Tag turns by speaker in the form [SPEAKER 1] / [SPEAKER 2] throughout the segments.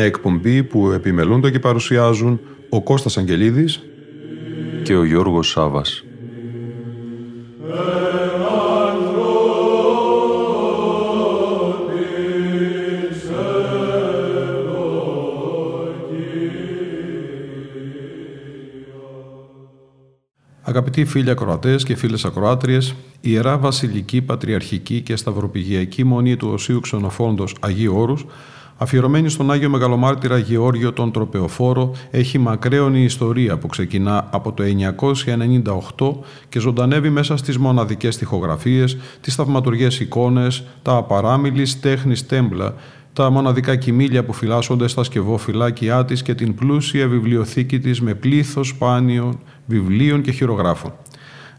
[SPEAKER 1] Μια εκπομπή που επιμελούνται και παρουσιάζουν ο Κώστας Αγγελίδης και ο Γιώργος Σάβας. Αγαπητοί φίλοι ακροατές και φίλες ακροάτριες, η ιερά Βασιλική Πατριαρχική και Σταυροπηγιακή Μονή του Οσίου Ξενοφόντος Αγίου Όρους αφιερωμένη στον Άγιο Μεγαλομάρτυρα Γεώργιο τον Τροπεοφόρο, έχει μακραίωνη ιστορία που ξεκινά από το 998 και ζωντανεύει μέσα στις μοναδικές τοιχογραφίες, τις θαυματουργές εικόνες, τα απαράμιλης τέχνης τέμπλα, τα μοναδικά κοιμήλια που φυλάσσονται στα σκευόφυλάκια της και την πλούσια βιβλιοθήκη της με πλήθος σπάνιων βιβλίων και χειρογράφων.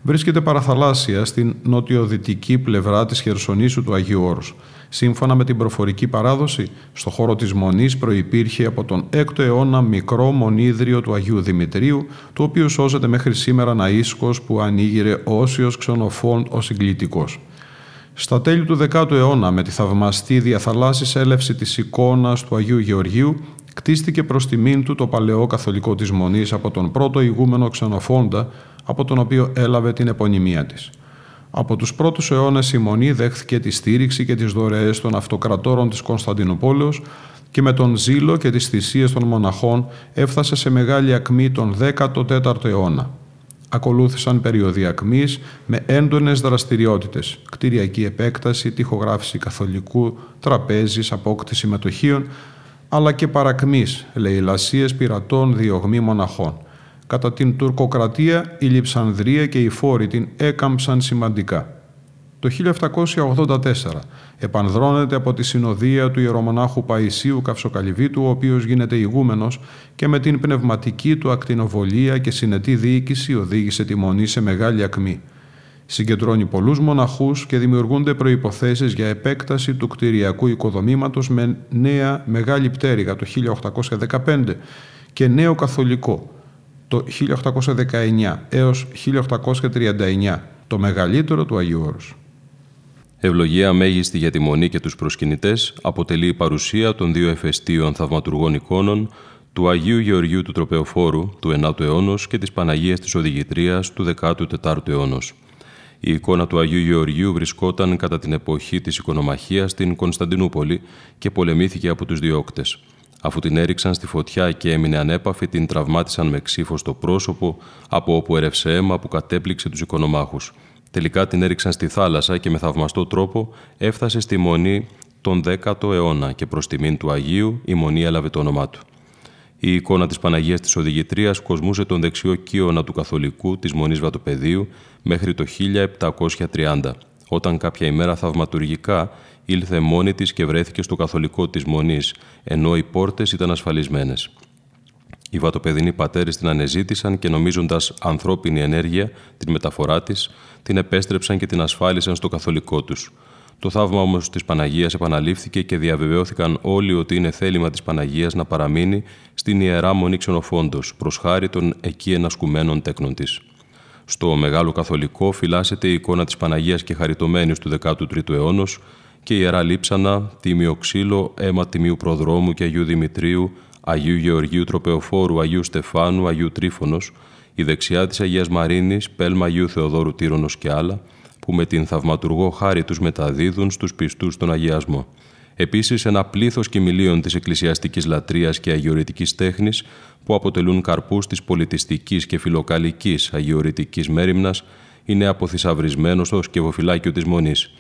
[SPEAKER 1] Βρίσκεται παραθαλάσσια στην νοτιοδυτική πλευρά της Χερσονήσου του Αγίου Όρους. Σύμφωνα με την προφορική παράδοση, στο χώρο της Μονής προϋπήρχε από τον 6ο αιώνα μικρό μονίδριο του Αγίου Δημητρίου, το οποίο σώζεται μέχρι σήμερα ναΐσκος που ανοίγειρε όσιος ξενοφών ο συγκλητικός. Στα τέλη του 10ου αιώνα, με τη θαυμαστή διαθαλάσσης έλευση της εικόνας του Αγίου Γεωργίου, κτίστηκε προς τιμήν του το παλαιό καθολικό της Μονής από τον πρώτο ηγούμενο ξενοφόντα, από τον οποίο έλαβε την επωνυμία της. Από τους πρώτους αιώνες η Μονή δέχθηκε τη στήριξη και τις δωρεές των αυτοκρατόρων της Κωνσταντινούπολεως και με τον ζήλο και τις θυσίες των μοναχών έφτασε σε μεγάλη ακμή τον 14ο αιώνα. Ακολούθησαν περίοδοι ακμής με έντονες δραστηριότητες, κτηριακή επέκταση, τυχογράφηση καθολικού, τραπέζης, απόκτηση μετοχίων, αλλά και παρακμής, λαιλασίες πειρατών, διωγμή μοναχών – Κατά την τουρκοκρατία η Λιψανδρία και οι Φόροι την έκαμψαν σημαντικά. Το 1784 επανδρώνεται από τη συνοδεία του ιερομονάχου Παϊσίου Καυσοκαλυβίτου, ο οποίος γίνεται ηγούμενος και με την πνευματική του ακτινοβολία και συνετή διοίκηση οδήγησε τη Μονή σε μεγάλη ακμή. Συγκεντρώνει πολλούς μοναχούς και δημιουργούνται προϋποθέσεις για επέκταση του κτηριακού οικοδομήματος με νέα μεγάλη πτέρυγα το 1815 και νέο καθολικό το 1819 έως 1839, το μεγαλύτερο του Αγίου Όρους.
[SPEAKER 2] Ευλογία μέγιστη για τη Μονή και τους προσκυνητές αποτελεί η παρουσία των δύο εφεστίων θαυματουργών εικόνων του Αγίου Γεωργίου του Τροπεοφόρου του 9ου αιώνος και της Παναγίας της Οδηγητρίας του 14ου αιώνος. Η εικόνα του Αγίου Γεωργίου βρισκόταν κατά την εποχή της οικονομαχίας στην Κωνσταντινούπολη και πολεμήθηκε από τους διώκτες. Αφού την έριξαν στη φωτιά και έμεινε ανέπαφη, την τραυμάτισαν με ξύφο στο πρόσωπο, από όπου έρευσε αίμα που κατέπληξε τους οικονομάχους. Τελικά την έριξαν στη θάλασσα και με θαυμαστό τρόπο έφτασε στη μονή τον 10ο αιώνα και προς τιμήν του Αγίου η μονή έλαβε το όνομά του. Η εικόνα της Παναγίας της Οδηγητρίας κοσμούσε τον δεξιό κύωνα του Καθολικού της Μονής Βατοπεδίου μέχρι το 1730, όταν κάποια ημέρα θαυματουργικά ήλθε μόνη της και βρέθηκε στο καθολικό της μονής, ενώ οι πόρτες ήταν ασφαλισμένες. Οι βατοπεδινοί πατέρες την ανεζήτησαν και νομίζοντας ανθρώπινη ενέργεια την μεταφορά της, την επέστρεψαν και την ασφάλισαν στο καθολικό τους. Το θαύμα όμως της Παναγίας επαναλήφθηκε και διαβεβαιώθηκαν όλοι ότι είναι θέλημα της Παναγίας να παραμείνει στην ιερά μονή ξενοφόντος, προς χάρη των εκεί ενασκουμένων τέκνων της. Στο Μεγάλο Καθολικό φυλάσσεται η εικόνα της Παναγίας και χαριτωμένης του 13ου αιώνα, και Ιερά Λείψανα, Τίμιο Ξύλο, Αίμα Τιμίου Προδρόμου και Αγίου Δημητρίου, Αγίου Γεωργίου Τροπεοφόρου, Αγίου Στεφάνου, Αγίου Τρίφωνος, η δεξιά της Αγίας Μαρίνης, Πέλμα Αγίου Θεοδόρου Τύρονος και άλλα, που με την θαυματουργό χάρη τους μεταδίδουν στους πιστούς τον αγιασμό. Επίσης, ένα πλήθος κοιμηλίων της εκκλησιαστικής λατρείας και αγιορητικής τέχνης, που αποτελούν καρπούς της πολιτιστικής και φιλοκαλικής αγιορητικής μέρημνας, είναι αποθυσαυρισμένο στο σκευοφυλάκιο της Μονής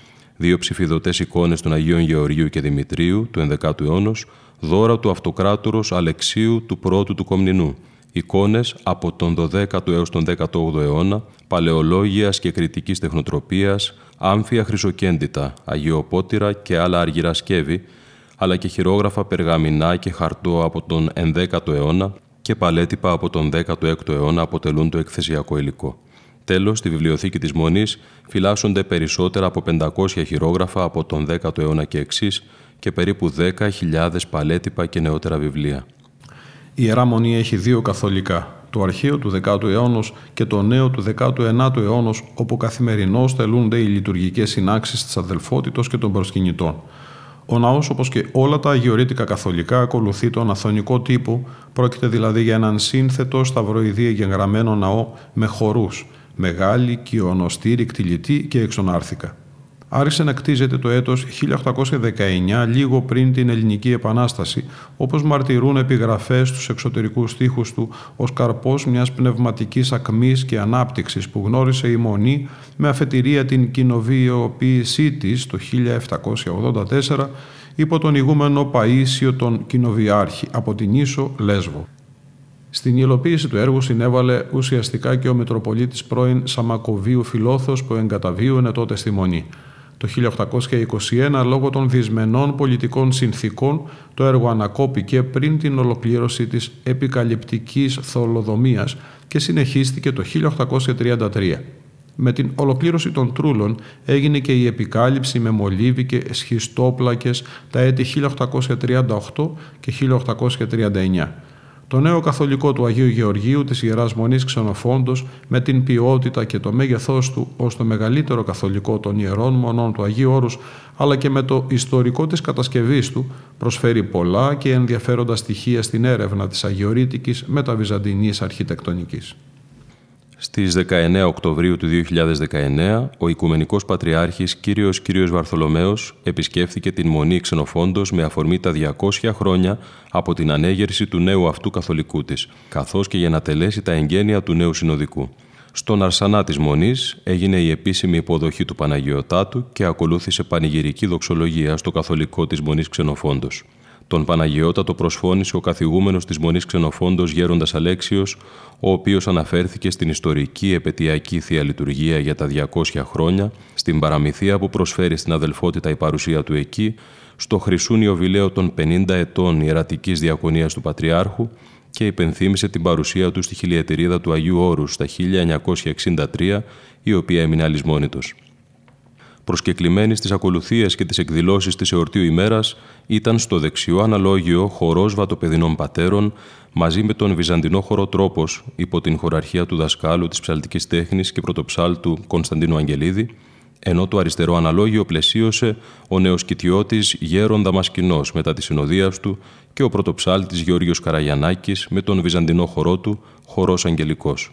[SPEAKER 2] δύο ψηφιδωτές εικόνες των Αγίων Γεωργίου και Δημητρίου του 11ου αιώνα, δώρα του αυτοκράτορος Αλεξίου του πρώτου του Κομνηνού, εικόνες από τον 12ο έως τον 18ο αιώνα, παλαιολόγιας και κριτικής τεχνοτροπίας, άμφια χρυσοκέντητα, αγιοπότηρα και άλλα αργυρά σκεύη, αλλά και χειρόγραφα περγαμηνά και χαρτό από τον 11ο αιώνα και παλέτυπα από τον 16ο αιώνα αποτελούν το εκθεσιακό υλικό. Τέλος, στη βιβλιοθήκη της Μονής φυλάσσονται περισσότερα από 500 χειρόγραφα από τον 10ο αιώνα και εξής και περίπου 10.000 παλέτυπα και νεότερα βιβλία.
[SPEAKER 1] Η Ιερά Μονή έχει δύο καθολικά, το αρχαίο του 10ου αιώνα και το νέο του 19ου αιώνα, όπου καθημερινώς τελούνται οι λειτουργικές συνάξεις της αδελφότητος και των προσκυνητών. Ο ναός, όπως και όλα τα αγιορείτικα καθολικά, ακολουθεί τον αθωνικό τύπο, πρόκειται δηλαδή για έναν σύνθετο σταυροειδή εγγεγραμμένο ναό με χορούς, μεγάλη, κοιονοστήρη, λιτή και εξονάρθηκα άρχισε να κτίζεται το έτος 1819, λίγο πριν την Ελληνική Επανάσταση, όπως μαρτυρούν επιγραφές στους εξωτερικούς στίχους του ως καρπός μιας πνευματικής ακμής και ανάπτυξης που γνώρισε η Μονή με αφετηρία την κοινοβιοποίησή της το 1784 υπό τον ηγούμενο Παΐσιο τον Κοινοβιάρχη από την Ίσο Λέσβο. Στην υλοποίηση του έργου συνέβαλε ουσιαστικά και ο Μητροπολίτης πρώην Σαμακοβίου Φιλόθος που εγκαταβίωνε τότε στη Μονή. Το 1821, λόγω των δυσμενών πολιτικών συνθήκων, το έργο ανακόπηκε πριν την ολοκλήρωση της επικαλυπτικής θολοδομίας και συνεχίστηκε το 1833. Με την ολοκλήρωση των τρούλων έγινε και η επικάλυψη με μολύβι και σχιστόπλακες τα έτη 1838 και 1839. Το νέο καθολικό του Αγίου Γεωργίου της Ιεράς Μονής Ξενοφόντος με την ποιότητα και το μέγεθός του ως το μεγαλύτερο καθολικό των Ιερών Μονών του Αγίου Όρους αλλά και με το ιστορικό της κατασκευής του προσφέρει πολλά και ενδιαφέροντα στοιχεία στην έρευνα της αγιορείτικης μεταβυζαντινής αρχιτεκτονικής.
[SPEAKER 2] Στις 19 Οκτωβρίου του 2019, ο Οικουμενικός Πατριάρχης Κύριος Κύριος Βαρθολομέος επισκέφθηκε την Μονή Ξενοφόντος με αφορμή τα 200 χρόνια από την ανέγερση του νέου αυτού καθολικού της, καθώς και για να τελέσει τα εγγένεια του νέου συνοδικού. Στον Αρσανά της Μονής έγινε η επίσημη υποδοχή του Παναγιωτάτου και ακολούθησε πανηγυρική δοξολογία στο καθολικό της Μονής Ξενοφόντος. Τον Παναγιώτατο προσφώνησε ο καθηγούμενος της Μονής Ξενοφόντος Γέροντας Αλέξιος, ο οποίος αναφέρθηκε στην ιστορική επαιτειακή Θεία Λειτουργία για τα 200 χρόνια, στην παραμυθία που προσφέρει στην αδελφότητα η παρουσία του εκεί, στο χρυσούν Ιωβιλέο των 50 ετών ιερατικής διακονίας του Πατριάρχου και υπενθύμησε την παρουσία του στη χιλιετηρίδα του Αγίου Όρου στα 1963, η οποία έμεινε αλυσμόνητος προσκεκλημένη στις ακολουθίες και τις εκδηλώσεις της εορτίου ημέρας, ήταν στο δεξιό αναλόγιο χορός βατοπεδινών πατέρων μαζί με τον βυζαντινό χορό τρόπος υπό την χωραρχία του δασκάλου της ψαλτικής τέχνης και πρωτοψάλτου Κωνσταντίνου Αγγελίδη, ενώ το αριστερό αναλόγιο πλαισίωσε ο νεοσκητιώτης Γέρον Δαμασκηνός μετά τη συνοδείας του και ο πρωτοψάλτης Γεώργιος Καραγιανάκης με τον βυζαντινό χορό του Χορός Αγγελικός.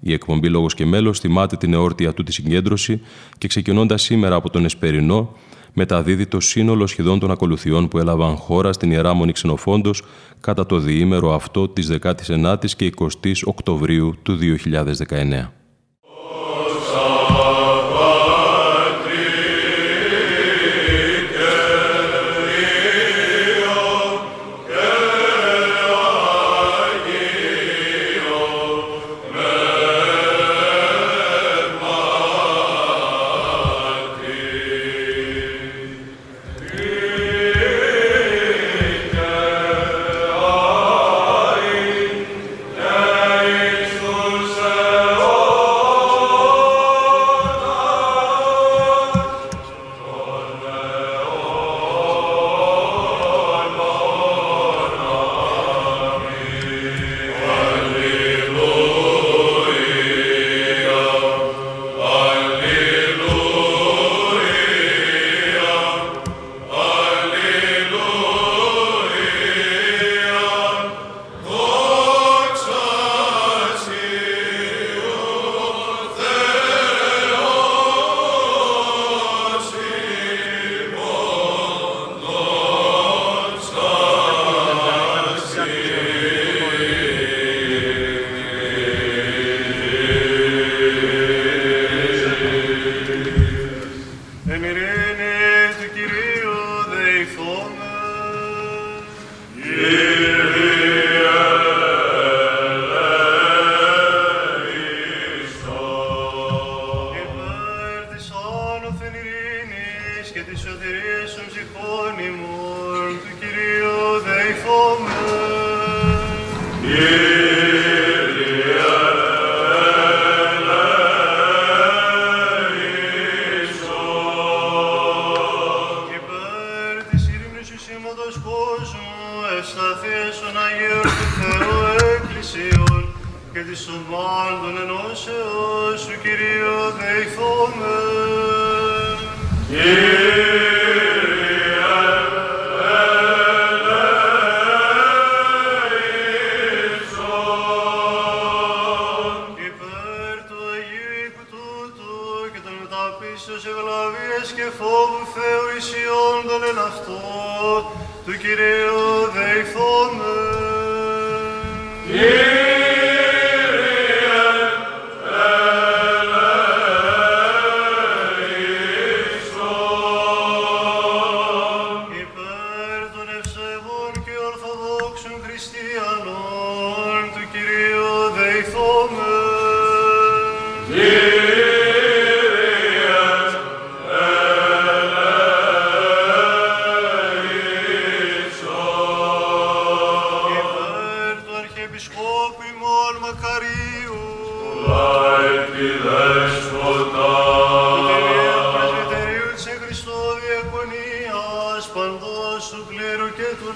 [SPEAKER 2] Η εκπομπή Λόγος και Μέλος θυμάται την εόρτια του τη συγκέντρωση και ξεκινώντας σήμερα από τον Εσπερινό, μεταδίδει το σύνολο σχεδόν των ακολουθιών που έλαβαν χώρα στην Ιερά Μονή Ξενοφόντος κατά το διήμερο αυτό της 19ης και 20ης Οκτωβρίου του 2019.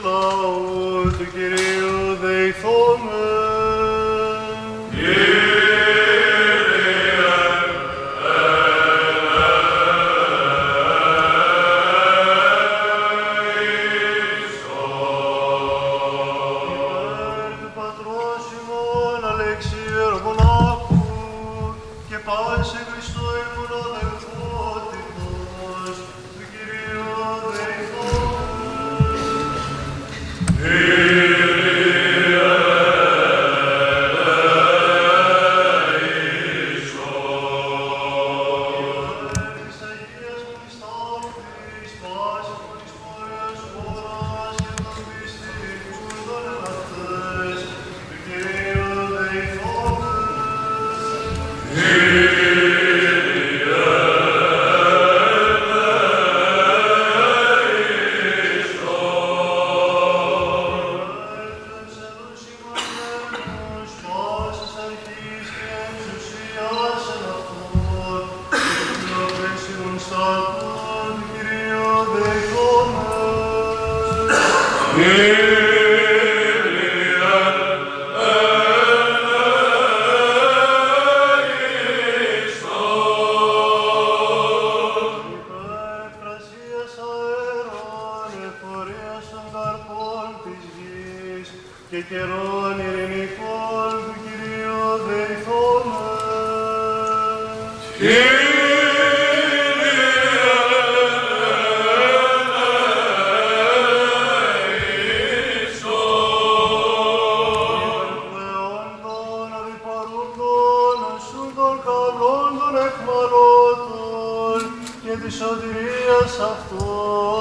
[SPEAKER 3] love. Της σωτηρίας αυτών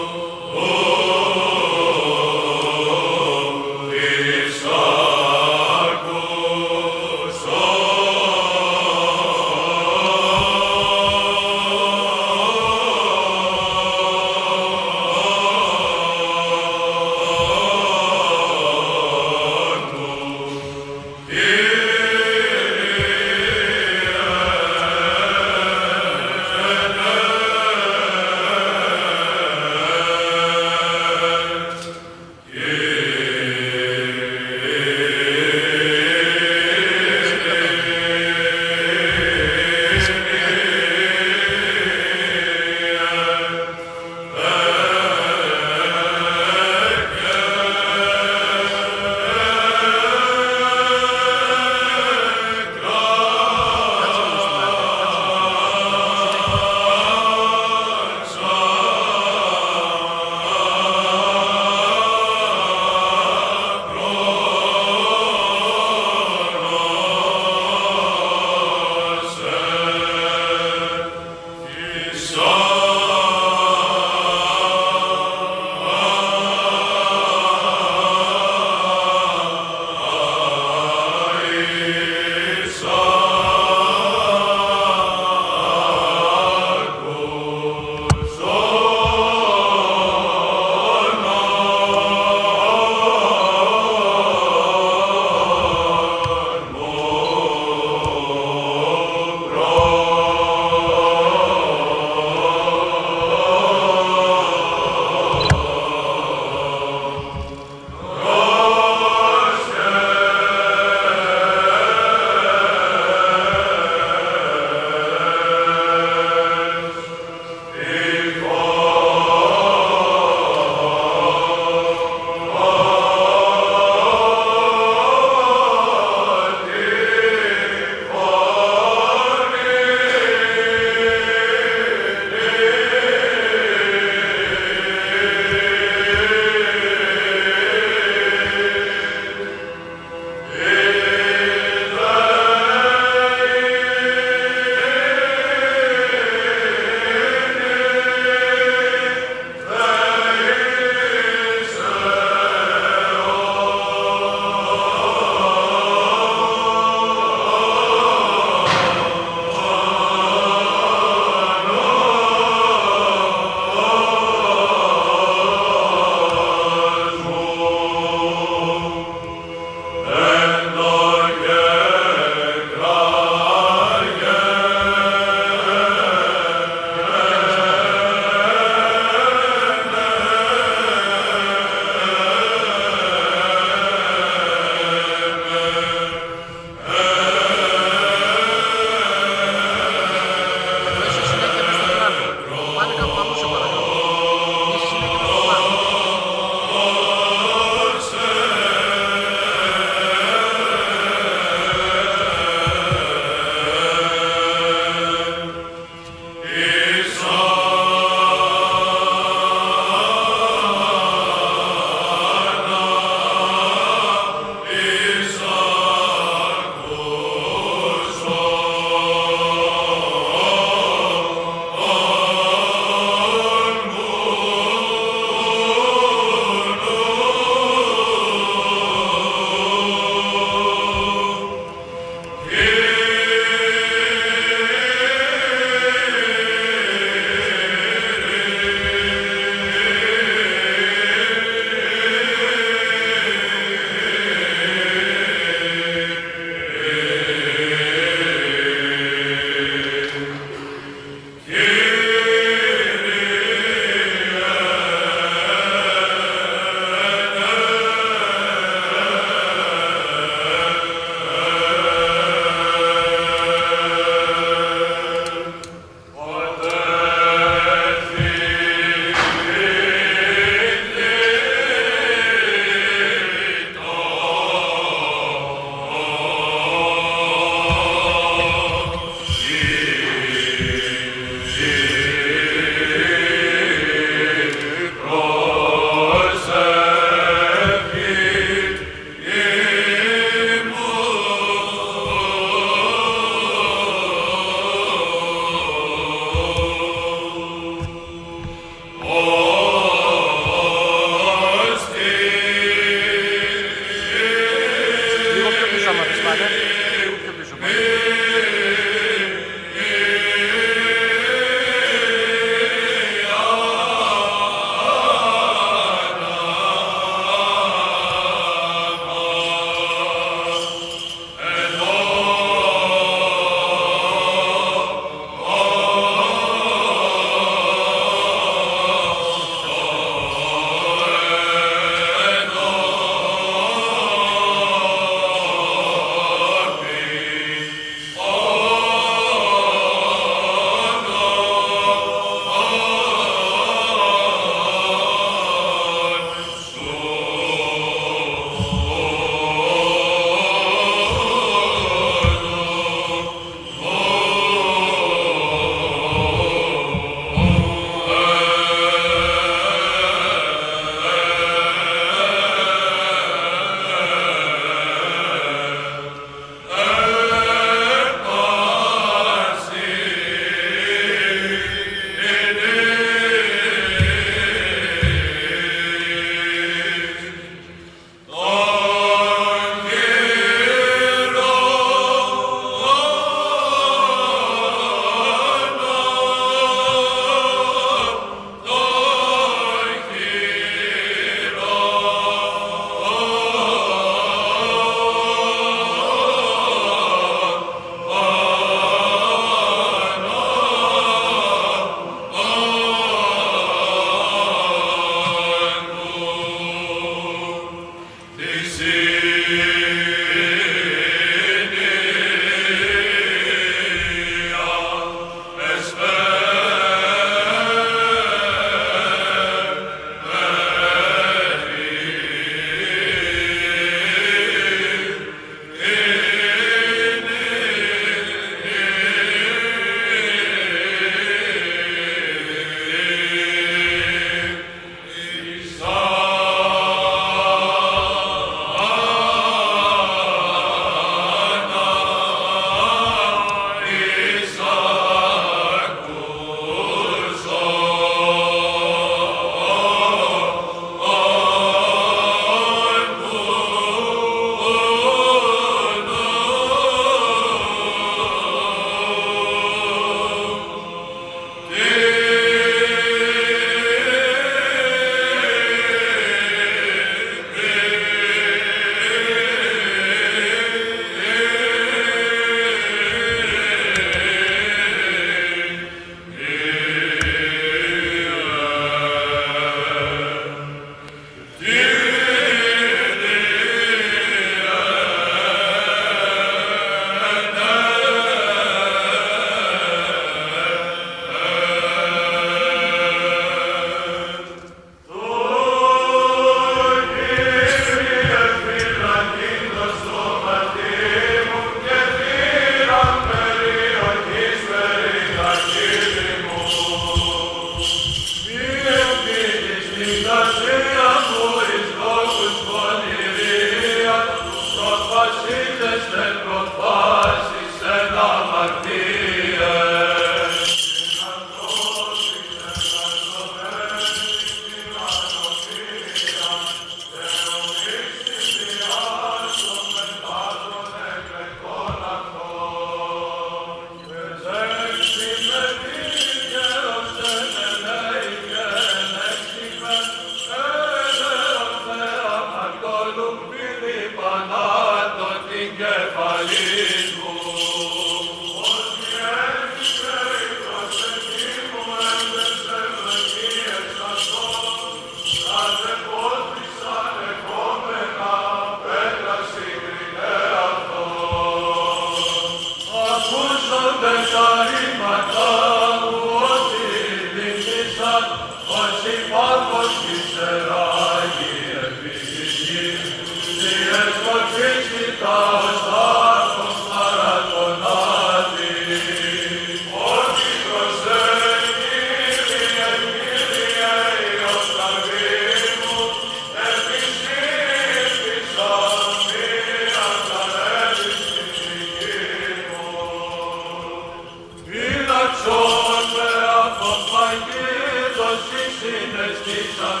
[SPEAKER 3] Εστι σαν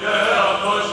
[SPEAKER 3] και
[SPEAKER 4] από.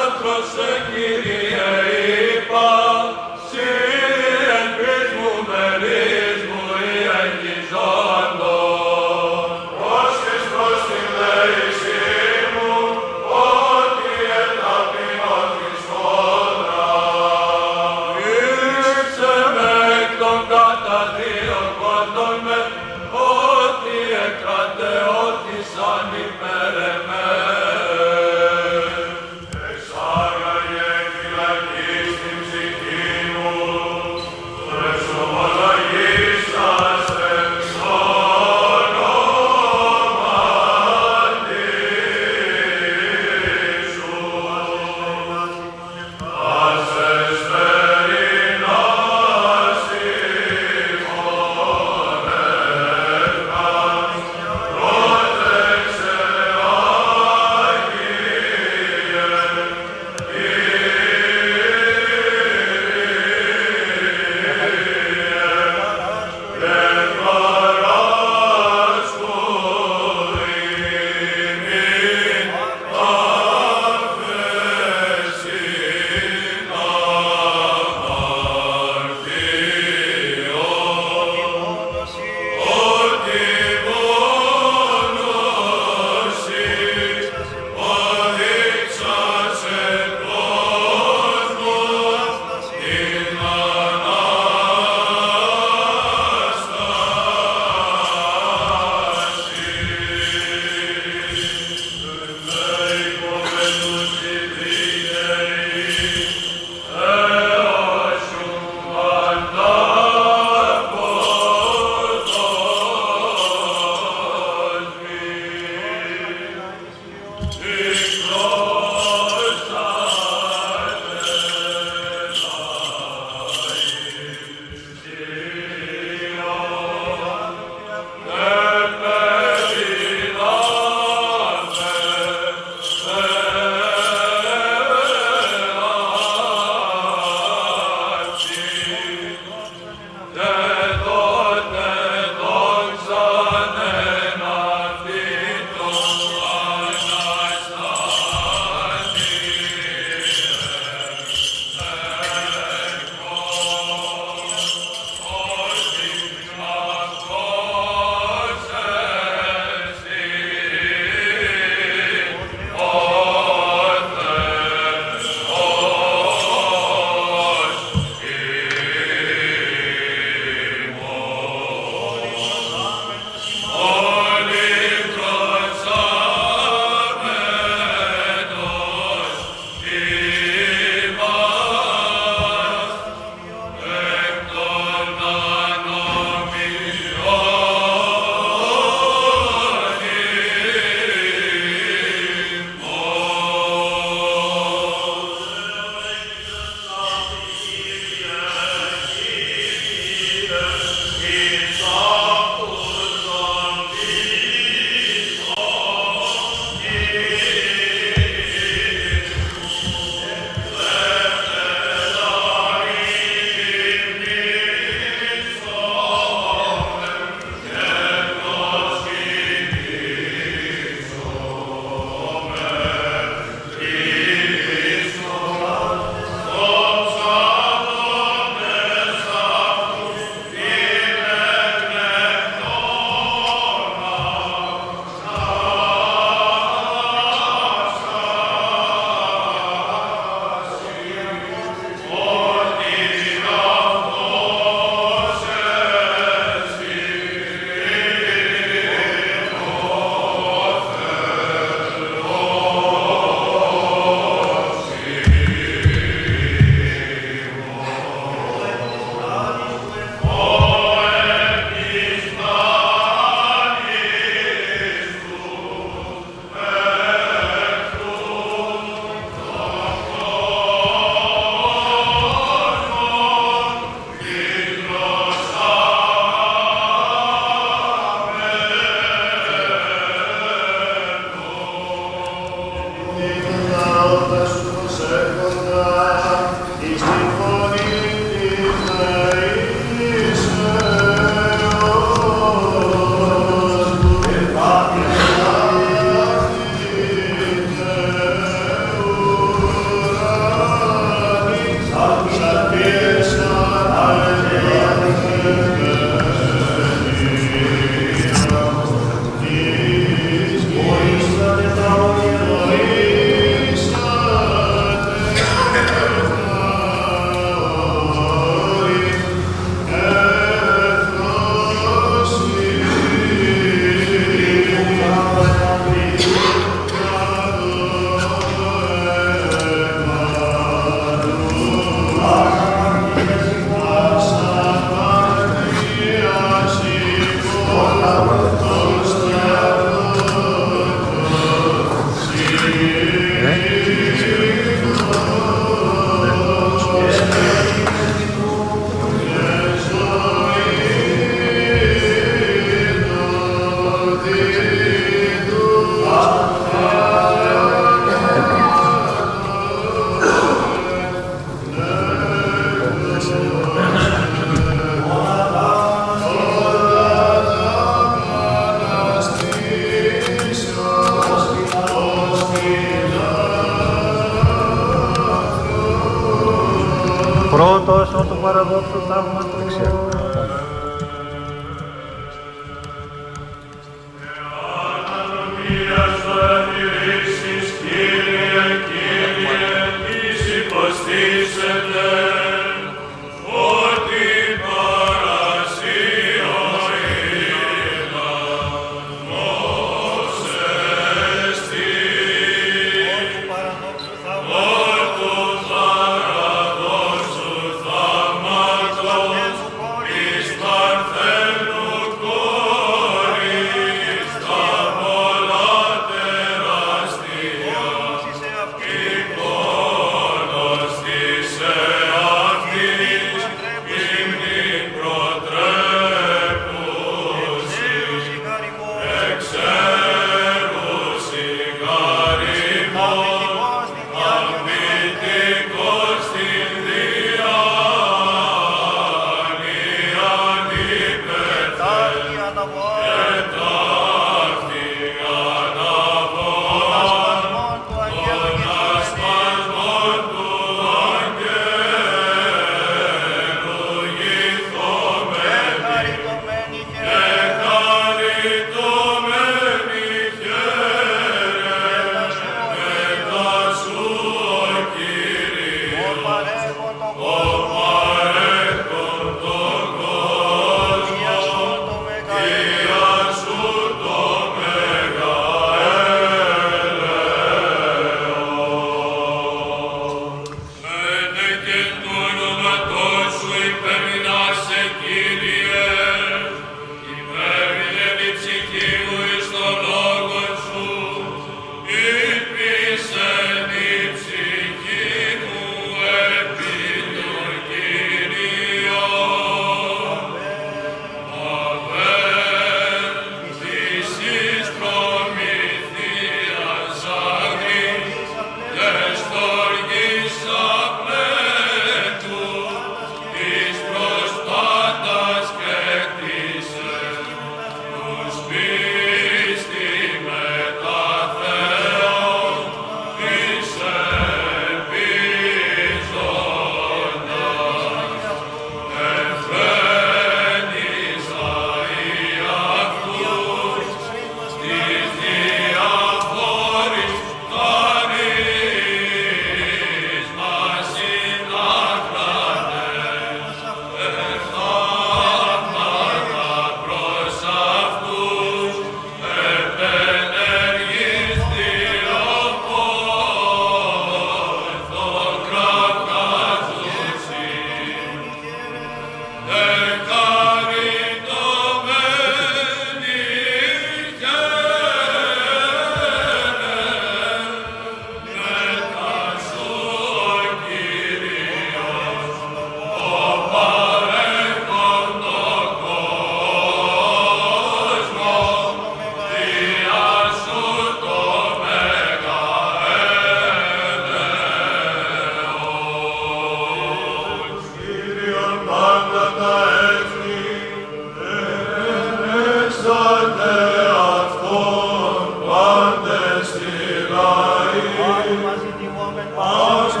[SPEAKER 4] Παραδόξου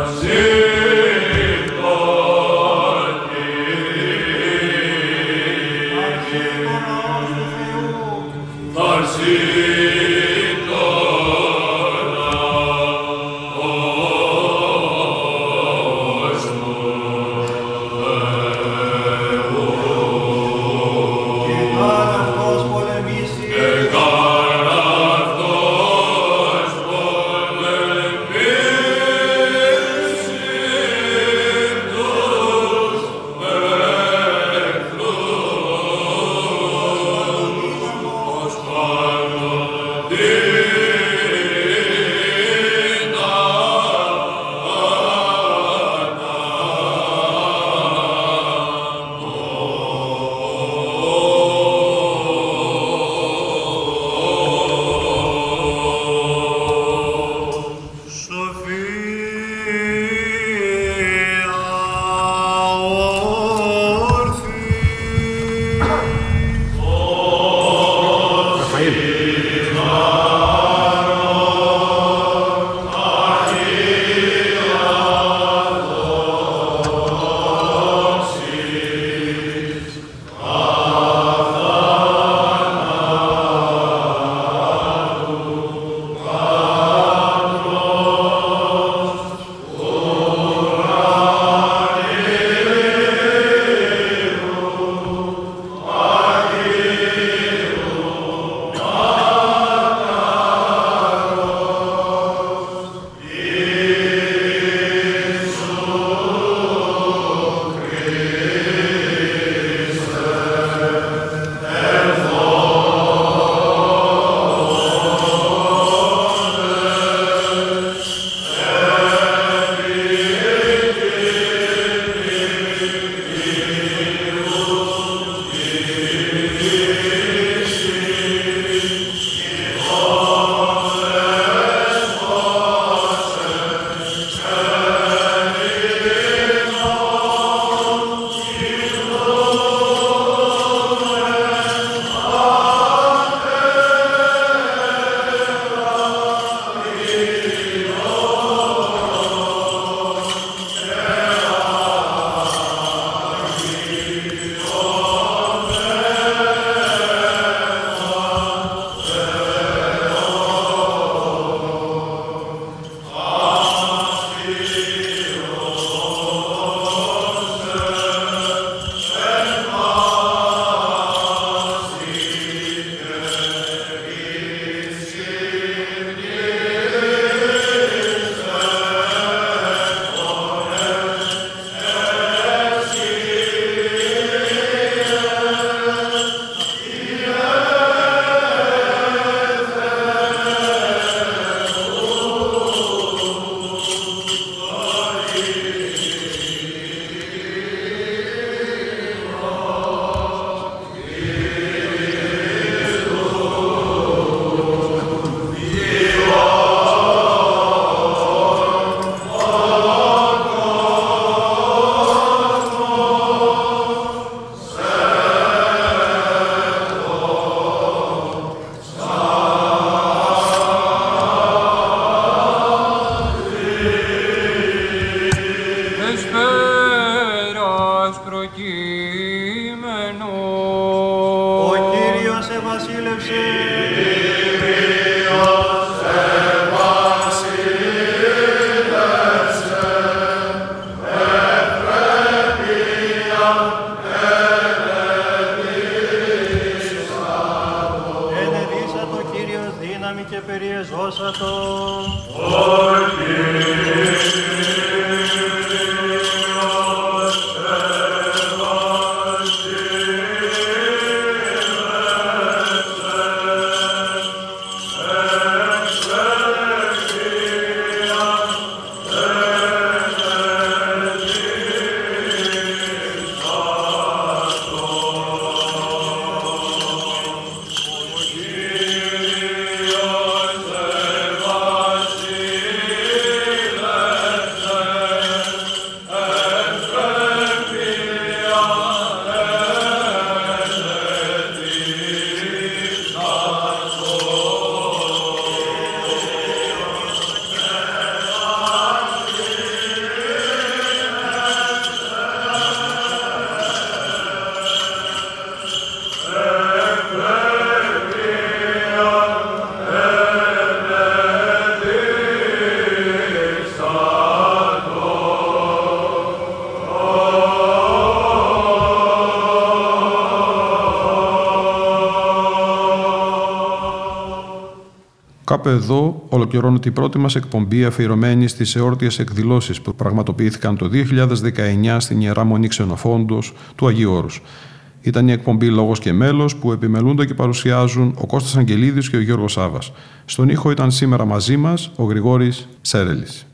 [SPEAKER 4] Brasil! Ο
[SPEAKER 5] Κύριος
[SPEAKER 1] ευασίλευσε. Εδώ ολοκληρώνω την πρώτη μας εκπομπή αφιερωμένη στις εόρτιες εκδηλώσεις που πραγματοποιήθηκαν το 2019 στην Ιερά Μονή Ξενοφόντος του Αγίου Όρους. Ήταν η εκπομπή Λόγος και Μέλος που επιμελούνται και παρουσιάζουν ο Κώστας Αγγελίδης και ο Γιώργος Σάβας. Στον ήχο ήταν σήμερα μαζί μας ο Γρηγόρης Σέρελης.